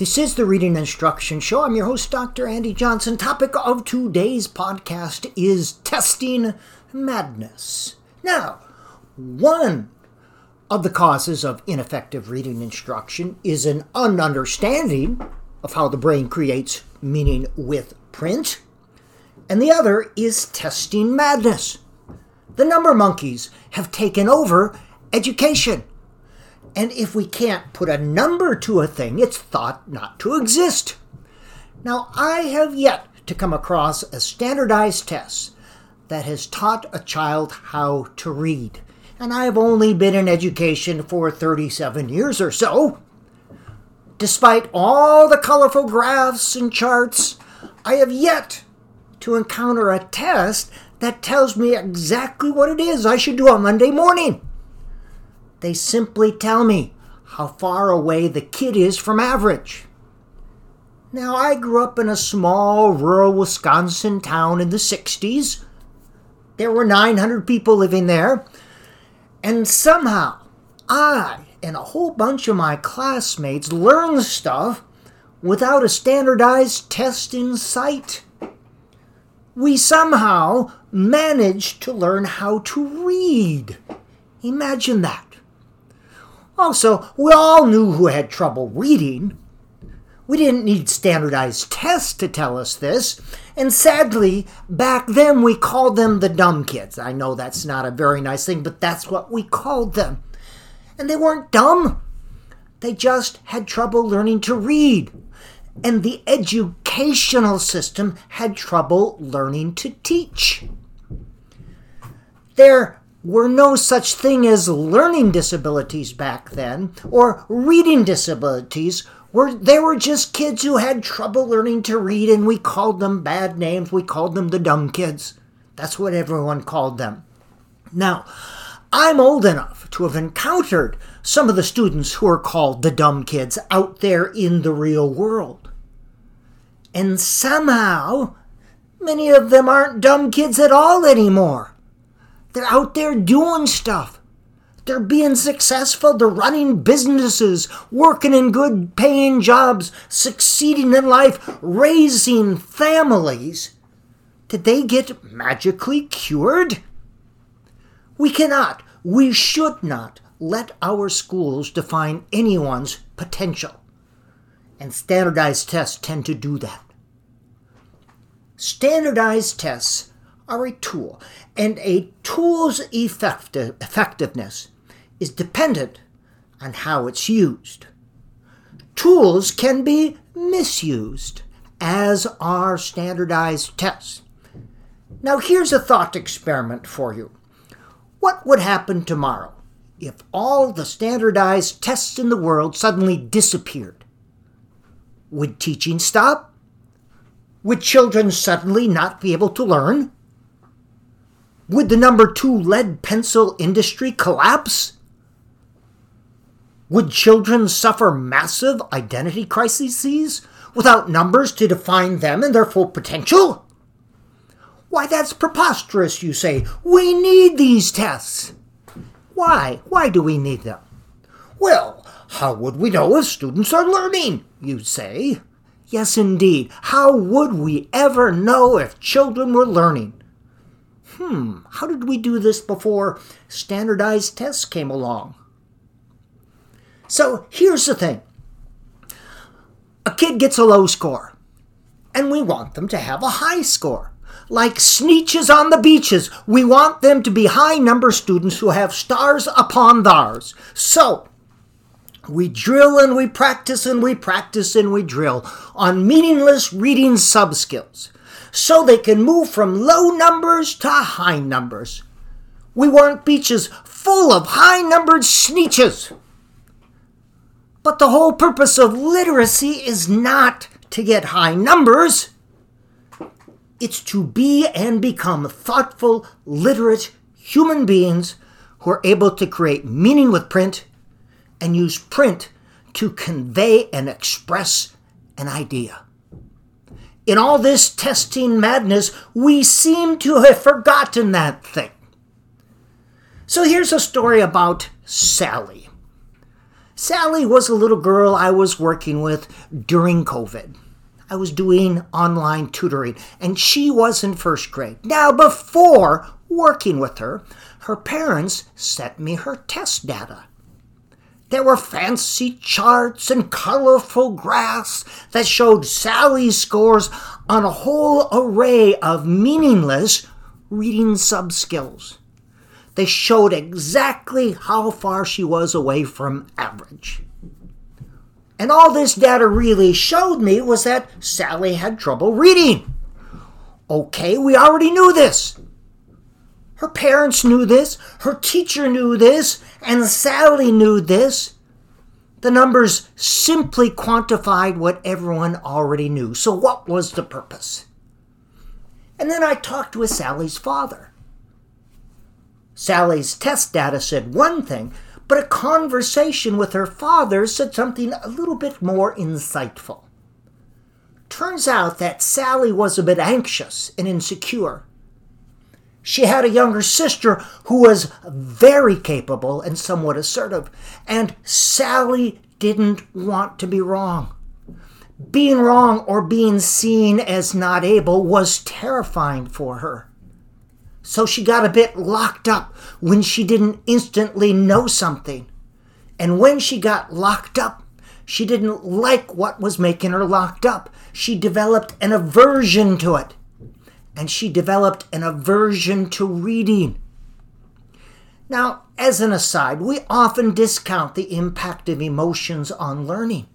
This is the Reading Instruction Show. I'm your host, Dr. Andy Johnson. Topic of today's podcast is testing madness. Now, one of the causes of ineffective reading instruction is an ununderstanding of how the brain creates meaning with print, and the other is testing madness. The number monkeys have taken over education. And if we can't put a number to a thing, it's thought not to exist. Now, I have yet to come across a standardized test that has taught a child how to read. And I've only been in education for 37 years or so. Despite all the colorful graphs and charts, I have yet to encounter a test that tells me exactly what it is I should do on Monday morning. They simply tell me how far away the kid is from average. Now, I grew up in a small rural Wisconsin town in the 60s. There were 900 people living there. And somehow, I and a whole bunch of my classmates learned stuff without a standardized test in sight. We somehow managed to learn how to read. Imagine that. Oh, also, we all knew who had trouble reading. We didn't need standardized tests to tell us this, and sadly, back then we called them the dumb kids. I know that's not a very nice thing, but that's what we called them. And they weren't dumb, they just had trouble learning to read. And the educational system had trouble learning to teach. There were no such thing as learning disabilities back then or reading disabilities. Were they were just kids who had trouble learning to read and we called them bad names. We called them the dumb kids. That's what everyone called them. Now i'm old enough to have encountered some of the students who are called the dumb kids out there in the real world. And somehow many of them aren't dumb kids at all anymore they're out there doing stuff. They're being successful. They're running businesses, working in good paying jobs, succeeding in life, raising families. Did they get magically cured? We cannot, we should not let our schools define anyone's potential. And standardized tests tend to do that. Standardized tests are a tool, and a tool's effective, effectiveness is dependent on how it's used. Tools can be misused, as are standardized tests. Now, here's a thought experiment for you. What would happen tomorrow if all the standardized tests in the world suddenly disappeared? Would teaching stop? Would children suddenly not be able to learn? Would the number two lead pencil industry collapse? Would children suffer massive identity crises without numbers to define them and their full potential? Why, that's preposterous, you say. We need these tests. Why? Why do we need them? Well, how would we know if students are learning, you say? Yes, indeed. How would we ever know if children were learning? Hmm, how did we do this before standardized tests came along? So here's the thing a kid gets a low score, and we want them to have a high score. Like sneetches on the beaches, we want them to be high number students who have stars upon theirs. So, we drill and we practice and we practice and we drill on meaningless reading subskills so they can move from low numbers to high numbers. We want beaches full of high numbered sneetches. But the whole purpose of literacy is not to get high numbers. It's to be and become thoughtful, literate human beings who are able to create meaning with print and use print to convey and express an idea. In all this testing madness, we seem to have forgotten that thing. So here's a story about Sally. Sally was a little girl I was working with during COVID. I was doing online tutoring, and she was in first grade. Now, before working with her, her parents sent me her test data. There were fancy charts and colorful graphs that showed Sally's scores on a whole array of meaningless reading subskills. They showed exactly how far she was away from average. And all this data really showed me was that Sally had trouble reading. Okay, we already knew this. Her parents knew this, her teacher knew this, and Sally knew this. The numbers simply quantified what everyone already knew. So, what was the purpose? And then I talked with Sally's father. Sally's test data said one thing, but a conversation with her father said something a little bit more insightful. Turns out that Sally was a bit anxious and insecure. She had a younger sister who was very capable and somewhat assertive, and Sally didn't want to be wrong. Being wrong or being seen as not able was terrifying for her. So she got a bit locked up when she didn't instantly know something. And when she got locked up, she didn't like what was making her locked up. She developed an aversion to it. And she developed an aversion to reading. Now, as an aside, we often discount the impact of emotions on learning.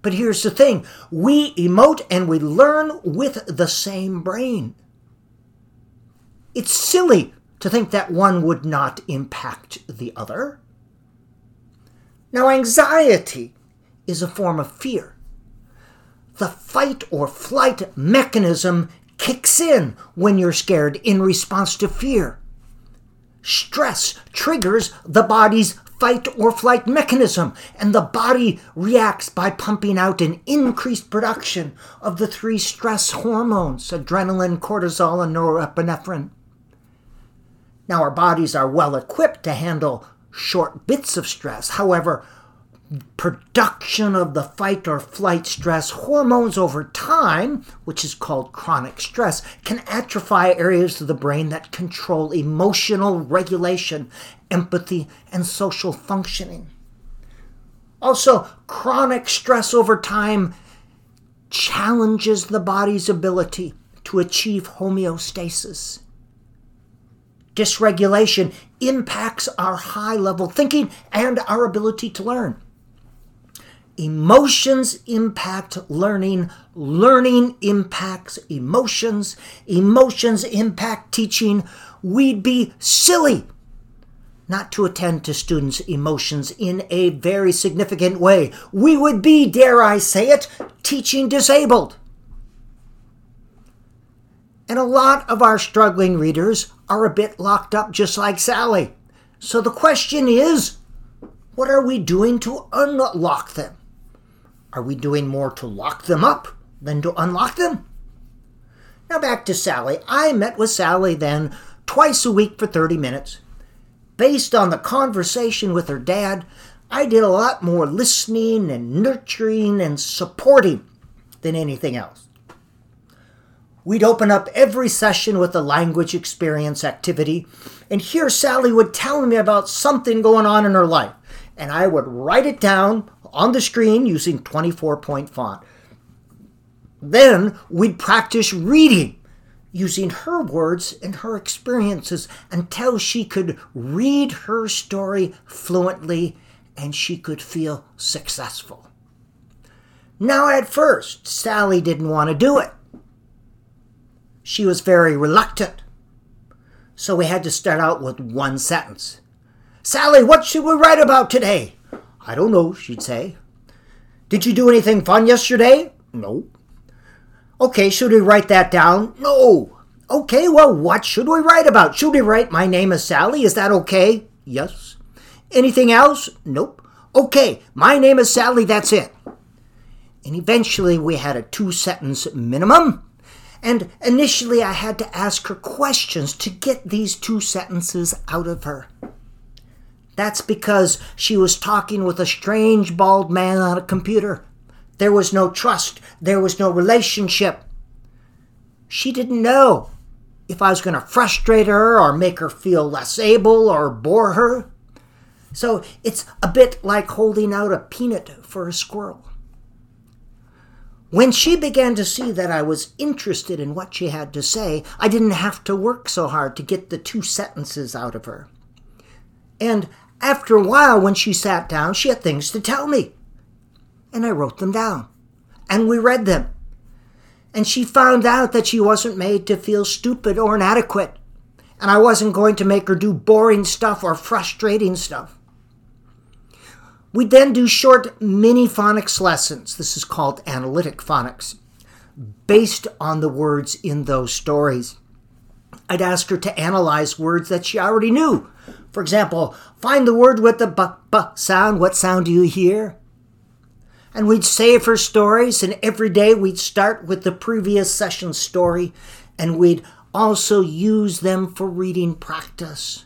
But here's the thing we emote and we learn with the same brain. It's silly to think that one would not impact the other. Now, anxiety is a form of fear. The fight or flight mechanism kicks in when you're scared in response to fear. Stress triggers the body's fight or flight mechanism, and the body reacts by pumping out an increased production of the three stress hormones adrenaline, cortisol, and norepinephrine. Now, our bodies are well equipped to handle short bits of stress. However, production of the fight or flight stress hormones over time, which is called chronic stress, can atrophy areas of the brain that control emotional regulation, empathy, and social functioning. Also, chronic stress over time challenges the body's ability to achieve homeostasis dysregulation impacts our high level thinking and our ability to learn. Emotions impact learning. Learning impacts emotions. Emotions impact teaching. We'd be silly not to attend to students' emotions in a very significant way. We would be, dare I say it, teaching disabled. And a lot of our struggling readers are a bit locked up just like Sally. So the question is what are we doing to unlock them? Are we doing more to lock them up than to unlock them? Now back to Sally. I met with Sally then twice a week for 30 minutes. Based on the conversation with her dad, I did a lot more listening and nurturing and supporting than anything else. We'd open up every session with a language experience activity, and here Sally would tell me about something going on in her life, and I would write it down on the screen using 24 point font. Then we'd practice reading using her words and her experiences until she could read her story fluently and she could feel successful. Now, at first, Sally didn't want to do it she was very reluctant. So we had to start out with one sentence. Sally, what should we write about today? I don't know, she'd say. Did you do anything fun yesterday? No. Okay, should we write that down? No. Okay, well, what should we write about? Should we write my name is Sally? Is that okay? Yes. Anything else? Nope. Okay, my name is Sally, that's it. And eventually we had a two sentence minimum and initially I had to ask her questions to get these two sentences out of her. That's because she was talking with a strange bald man on a computer. There was no trust, there was no relationship. She didn't know if I was going to frustrate her or make her feel less able or bore her. So it's a bit like holding out a peanut for a squirrel. When she began to see that I was interested in what she had to say, I didn't have to work so hard to get the two sentences out of her. And after a while, when she sat down, she had things to tell me. And I wrote them down. And we read them. And she found out that she wasn't made to feel stupid or inadequate. And I wasn't going to make her do boring stuff or frustrating stuff. We then do short mini phonics lessons. This is called analytic phonics, based on the words in those stories. I'd ask her to analyze words that she already knew. For example, find the word with the b b sound. What sound do you hear? And we'd save her stories, and every day we'd start with the previous session story, and we'd also use them for reading practice.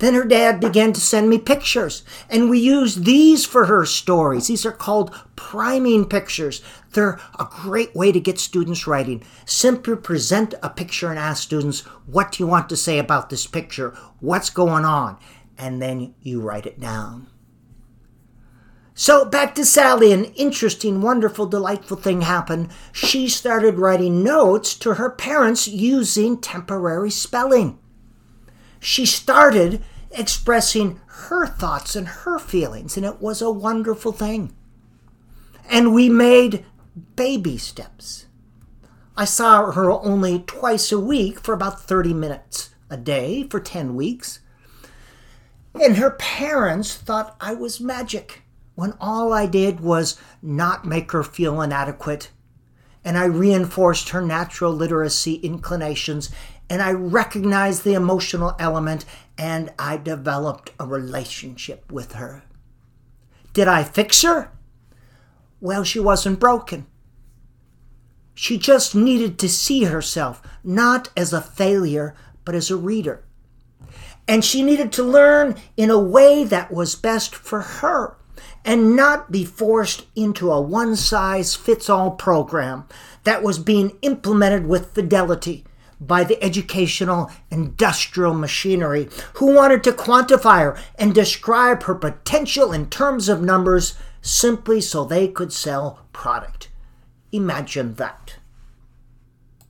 Then her dad began to send me pictures, and we used these for her stories. These are called priming pictures. They're a great way to get students writing. Simply present a picture and ask students, What do you want to say about this picture? What's going on? And then you write it down. So back to Sally, an interesting, wonderful, delightful thing happened. She started writing notes to her parents using temporary spelling she started expressing her thoughts and her feelings, and it was a wonderful thing. And we made baby steps. I saw her only twice a week for about 30 minutes a day for 10 weeks. And her parents thought I was magic when all I did was not make her feel inadequate. And I reinforced her natural literacy inclinations and I recognized the emotional element and I developed a relationship with her. Did I fix her? Well, she wasn't broken. She just needed to see herself not as a failure, but as a reader. And she needed to learn in a way that was best for her and not be forced into a one size fits all program that was being implemented with fidelity by the educational industrial machinery who wanted to quantify her and describe her potential in terms of numbers simply so they could sell product. Imagine that.